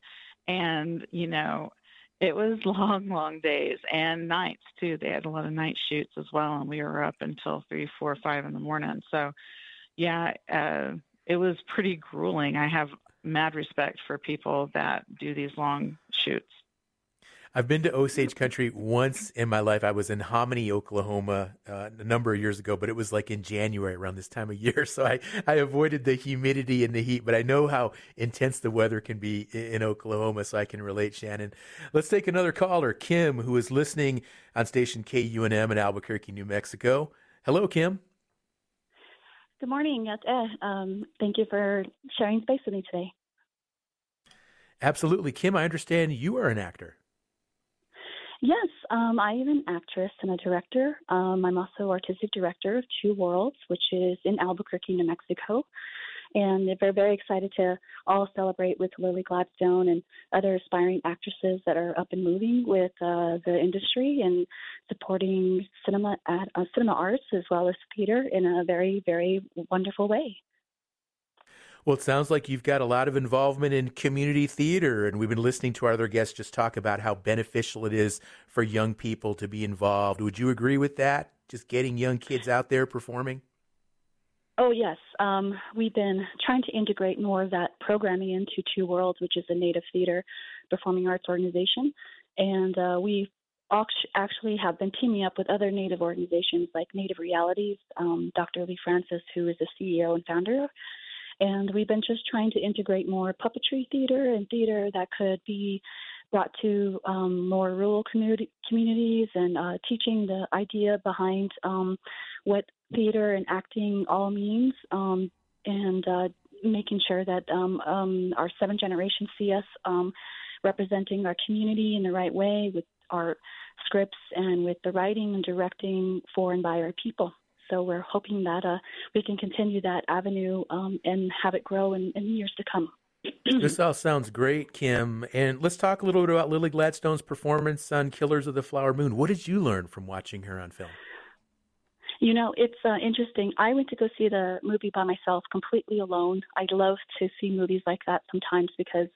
And, you know, it was long, long days and nights too. They had a lot of night shoots as well. And we were up until three, four, five in the morning. So, yeah, uh, it was pretty grueling. I have mad respect for people that do these long shoots.
I've been to Osage country once in my life. I was in Hominy, Oklahoma, uh, a number of years ago, but it was like in January around this time of year. So I, I avoided the humidity and the heat, but I know how intense the weather can be in, in Oklahoma, so I can relate, Shannon. Let's take another caller, Kim, who is listening on station KUNM in Albuquerque, New Mexico. Hello, Kim.
Good morning. Um, thank you for sharing space with me today.
Absolutely. Kim, I understand you are an actor.
Yes, um, I am an actress and a director. Um, I'm also artistic director of Two Worlds, which is in Albuquerque, New Mexico. And we're very excited to all celebrate with Lily Gladstone and other aspiring actresses that are up and moving with uh, the industry and supporting cinema at, uh, cinema arts as well as theater in a very, very wonderful way.
Well, it sounds like you've got a lot of involvement in community theater, and we've been listening to our other guests just talk about how beneficial it is for young people to be involved. Would you agree with that? Just getting young kids out there performing?
Oh, yes. Um, we've been trying to integrate more of that programming into Two Worlds, which is a Native theater performing arts organization. And uh, we actually have been teaming up with other Native organizations like Native Realities, um, Dr. Lee Francis, who is the CEO and founder. And we've been just trying to integrate more puppetry theater and theater that could be brought to um, more rural community, communities and uh, teaching the idea behind um, what theater and acting all means um, and uh, making sure that um, um, our seven generations see us um, representing our community in the right way with our scripts and with the writing and directing for and by our people. So we're hoping that uh, we can continue that avenue and have it grow in, in years to come
this all sounds great, Kim. And let's talk a little bit about Lily Gladstone's performance on Killers of the Flower Moon. What did you learn from watching her on film?
You know, it's uh, interesting. I went to go see the movie by myself, completely alone. I love to see movies like that sometimes because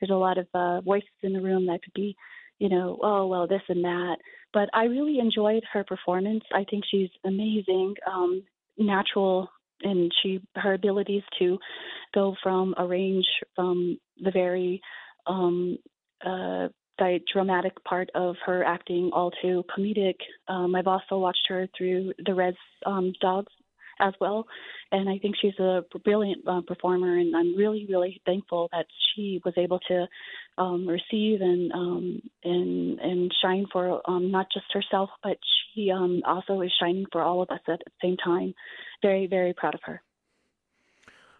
there's a lot of uh, voices in the room that could be, you know, oh well, this and that. But I really enjoyed her performance. I think she's amazing, um, natural, and she her abilities to go from a range from the very um, uh, the dramatic part of her acting all to comedic. Um, I've also watched her through the Rez um, Dogs as well, and I think she's a brilliant uh, performer. And I'm really, really thankful that she was able to um, receive and um, and and shine for um, not just herself, but she um, also is shining for all of us at the same time. Very, very proud of her.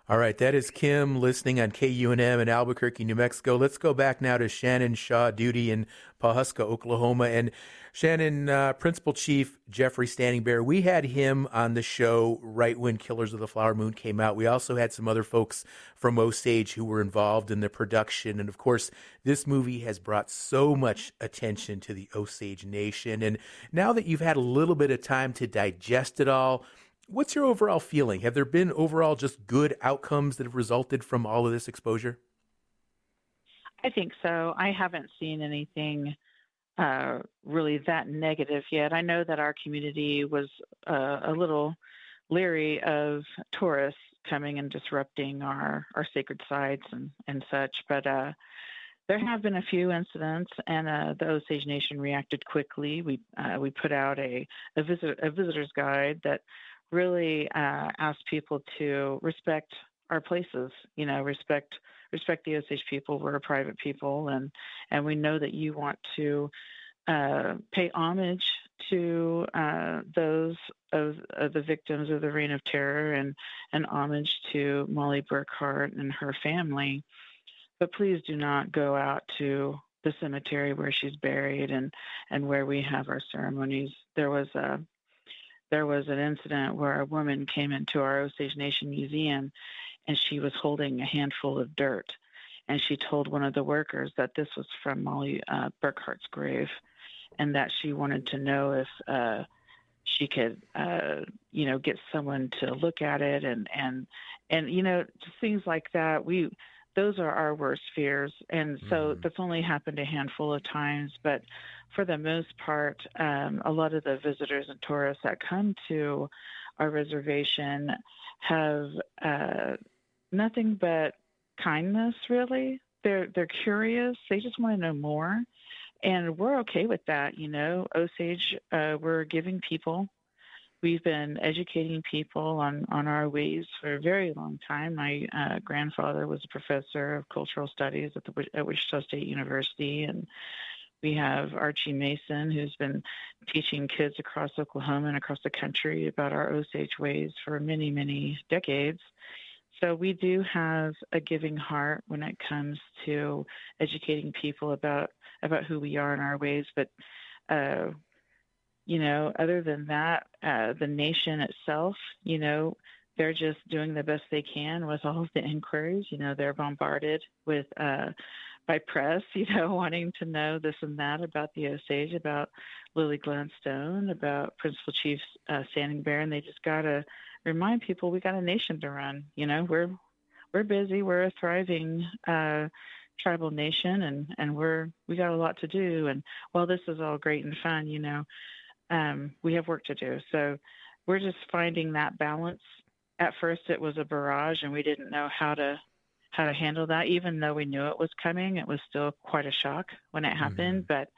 All right, that is Kim listening on KUNM in Albuquerque, New Mexico. Let's go back now to Shannon Shaw Duty in Pawhuska, Oklahoma. And Shannon, uh, Principal Chief Jeffrey Standing Bear, we had him on the show right when Killers of the Flower Moon came out. We also had some other folks from Osage who were involved in the production. And of course, this movie has brought so much attention to the Osage Nation. And now that you've had a little bit of time to digest it all, What's your overall feeling? Have there been overall just good outcomes that have resulted from all of this exposure?
I think so. I haven't seen anything uh, really that negative yet. I know that our community was uh, a little leery of tourists coming and disrupting our, our sacred sites and, and such, but uh, there have been a few incidents, and uh, the Osage Nation reacted quickly. We uh, we put out a a, visit, a visitor's guide that really uh, ask people to respect our places. You know, respect respect the Osage people. We're a private people, and and we know that you want to uh, pay homage to uh, those of, of, the victims of the Reign of Terror, and and homage to Mollie Burkhart and her family. But please do not go out to the cemetery where she's buried and and where we have our ceremonies. There was a there was an incident where a woman came into our Osage Nation Museum and she was holding a handful of dirt. And she told one of the workers that this was from Mollie uh, Burkhart's grave and that she wanted to know if uh, she could, uh, you know, get someone to look at it and, and, and, you know, just things like that. We, those are our worst fears. And so mm-hmm. that's only happened a handful of times, but for the most part, um, a lot of the visitors and tourists that come to our reservation have uh, nothing but kindness. Really, they're they're curious. They just want to know more, and we're okay with that. You know, Osage, uh, we're giving people. We've been educating people on, on our ways for a very long time. My uh, grandfather was a professor of cultural studies at the at Wichita State University, and we have Archie Mason, who's been teaching kids across Oklahoma and across the country about our Osage ways for many, many decades. So we do have a giving heart when it comes to educating people about about who we are and our ways. But uh, you know, other than that, uh, the nation itself, you know, they're just doing the best they can with all of the inquiries. You know, they're bombarded with uh, by press, you know, wanting to know this and that about the Osage, about Lily Gladstone, about Principal Chief uh, Standing Bear, and they just gotta remind people we got a nation to run. You know, we're we're busy, we're a thriving uh, tribal nation, and and we're we got a lot to do. And while this is all great and fun, you know, um, we have work to do. So we're just finding that balance. At first, it was a barrage, and we didn't know how to how to handle that. Even though we knew it was coming, it was still quite a shock when it happened. Mm-hmm. But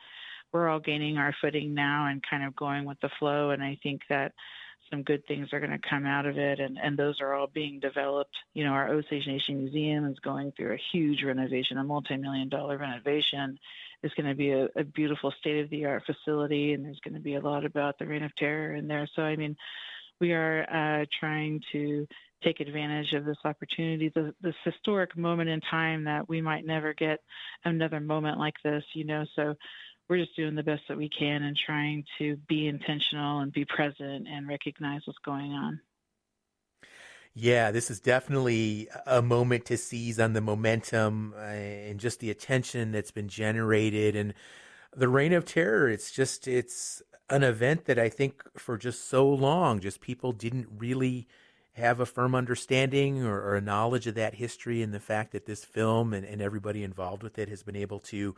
we're all gaining our footing now and kind of going with the flow. And I think that some good things are going to come out of it, and, and those are all being developed. You know, our Osage Nation Museum is going through a huge renovation, a multi-million dollar renovation. It's going to be a, a beautiful state-of-the-art facility, and there's going to be a lot about the Reign of Terror in there. So, I mean, we are uh, trying to take advantage of this opportunity, this, this historic moment in time that we might never get another moment like this, you know. So we're just doing the best that we can and trying to be intentional and be present and recognize what's going on.
Yeah, this is definitely a moment to seize on the momentum uh, and just the attention that's been generated and the reign of terror. It's just it's an event that I think for just so long, just people didn't really have a firm understanding or, or, a knowledge of that history and the fact that this film and, and everybody involved with it has been able to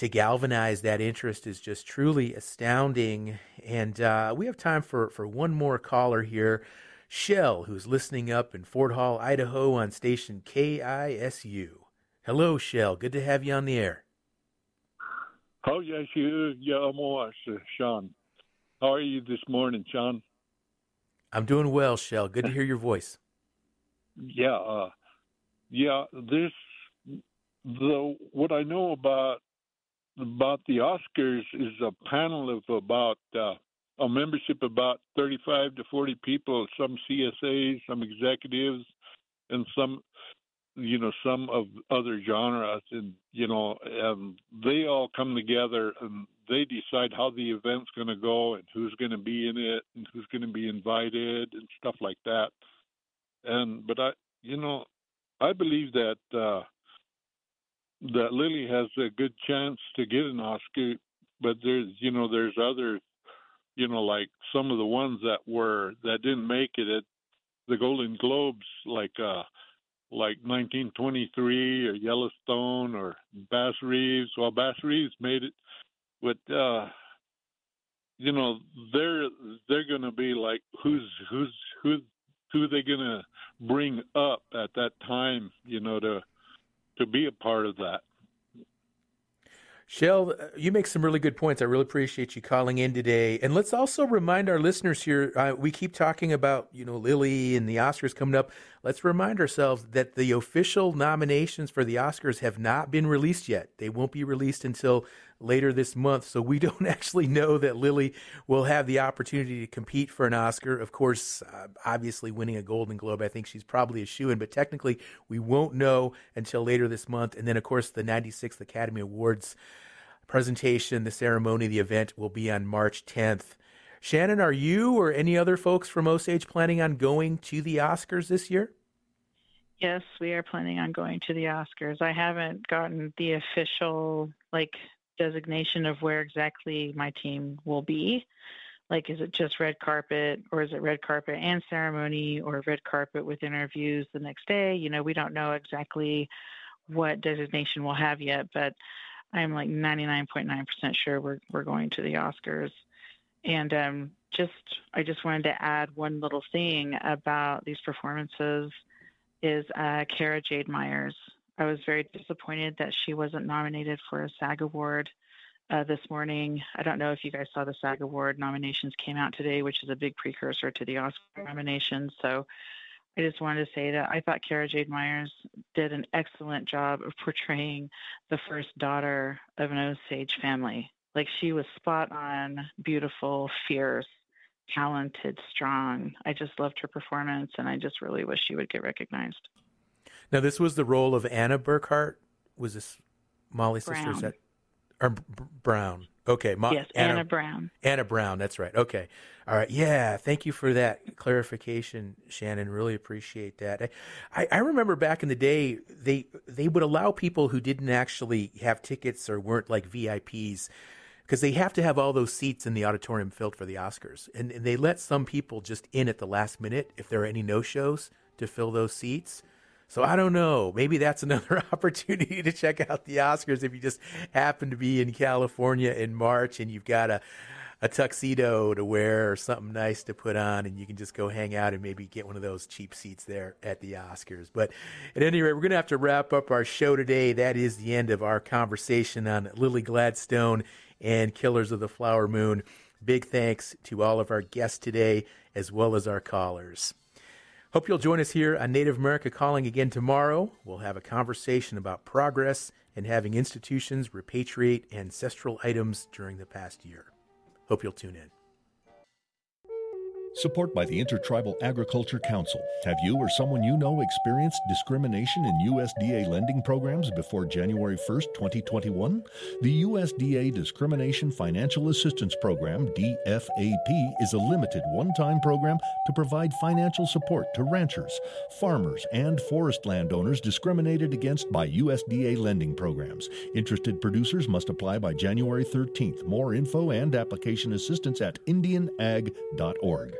to galvanize that interest is just truly astounding. And uh, we have time for, for one more caller here. Shell, who's listening up in Fort Hall, Idaho on station KISU. Hello, Shell. Good to have you on the air.
Oh, yes, you, yeah, I'm uh, Sean. How are you this morning, Sean?
I'm doing well, Shell. Good to hear your voice.
Yeah, uh, yeah. This the what I know about about the Oscars is a panel of about uh, a membership about 35 to 40 people, some CSAs, some executives, and some you know some of other genres. And you know and they all come together and they decide how the event's going to go and who's going to be in it and who's going to be invited and stuff like that. And but i you know i believe that uh that lily has a good chance to get an oscar but there's you know there's other you know like some of the ones that were that didn't make it at the golden globes like uh like 1923 or Yellowstone or Bass Reeves. Well, Bass Reeves made it, but uh, you know they're they're going to be like who's who's who who they going to bring up at that time? You know to to be a part of that.
Shell, you make some really good points. I really appreciate you calling in today. And let's also remind our listeners here uh, we keep talking about, you know, Lily and the Oscars coming up. Let's remind ourselves that the official nominations for the Oscars have not been released yet. They won't be released until later this month. So we don't actually know that Lily will have the opportunity to compete for an Oscar. Of course, uh, obviously winning a Golden Globe, I think she's probably a shoe in, but technically we won't know until later this month. And then, of course, the 96th Academy Awards presentation, the ceremony, the event will be on March 10th. Shannon, are you or any other folks from Osage planning on going to the Oscars this year?
Yes, we are planning on going to the Oscars. I haven't gotten the official like designation of where exactly my team will be. Like, is it just red carpet, or is it red carpet and ceremony, or red carpet with interviews the next day? You know, we don't know exactly what designation we'll have yet, but I'm like 99.9% sure we're we're going to the Oscars. And um, just I just wanted to add one little thing about these performances is uh, Cara Jade Myers. I was very disappointed that she wasn't nominated for a SAG award uh, this morning. I don't know if you guys saw the SAG award nominations came out today, which is a big precursor to the Oscar nominations. So I just wanted to say that I thought Cara Jade Myers did an excellent job of portraying the first daughter of an Osage family. Like she was spot on, beautiful, fierce, talented, strong. I just loved her performance, and I just really wish she would get recognized.
Now, this was the role of Anna Burkhart. Was this Mollie
Brown.
Sisters? At, or B- Brown? Okay,
Mo- yes, Anna, Anna Brown.
Anna Brown. That's right. Okay, all right. Yeah, thank you for that clarification, Shannon. Really appreciate that. I, I remember back in the day, they they would allow people who didn't actually have tickets or weren't like VIPs because they have to have all those seats in the auditorium filled for the Oscars, and, and they let some people just in at the last minute if there are any no shows to fill those seats. So I don't know. Maybe that's another opportunity to check out the Oscars if you just happen to be in California in March and you've got a a tuxedo to wear or something nice to put on and you can just go hang out and maybe get one of those cheap seats there at the Oscars. But at any rate, we're going to have to wrap up our show today. That is the end of our conversation on Lily Gladstone and Killers of the Flower Moon. Big thanks to all of our guests today as well as our callers. Hope you'll join us here on Native America Calling again tomorrow. We'll have a conversation about progress and having institutions repatriate ancestral items during the past year. Hope you'll tune in.
Support by the Intertribal Agriculture Council. Have you or someone you know experienced discrimination in USDA lending programs before January 1st, 2021? The USDA Discrimination Financial Assistance Program, DFAP, is a limited one time program to provide financial support to ranchers, farmers, and forest landowners discriminated against by USDA lending programs. Interested producers must apply by January 13th. More info and application assistance at indianag.org.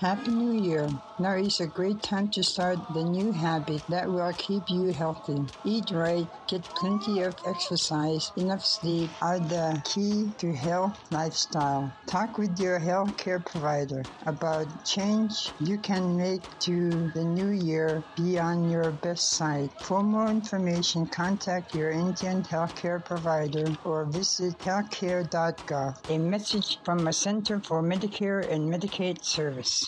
Happy New Year. Now is a great time to start the new habit that will keep you healthy. Eat right, get plenty of exercise, enough sleep are the key to health lifestyle. Talk with your health care provider about change you can make to the new year be on your best side. For more information, contact your Indian healthcare provider or visit healthcare.gov. A message from a Center for Medicare and Medicaid Service.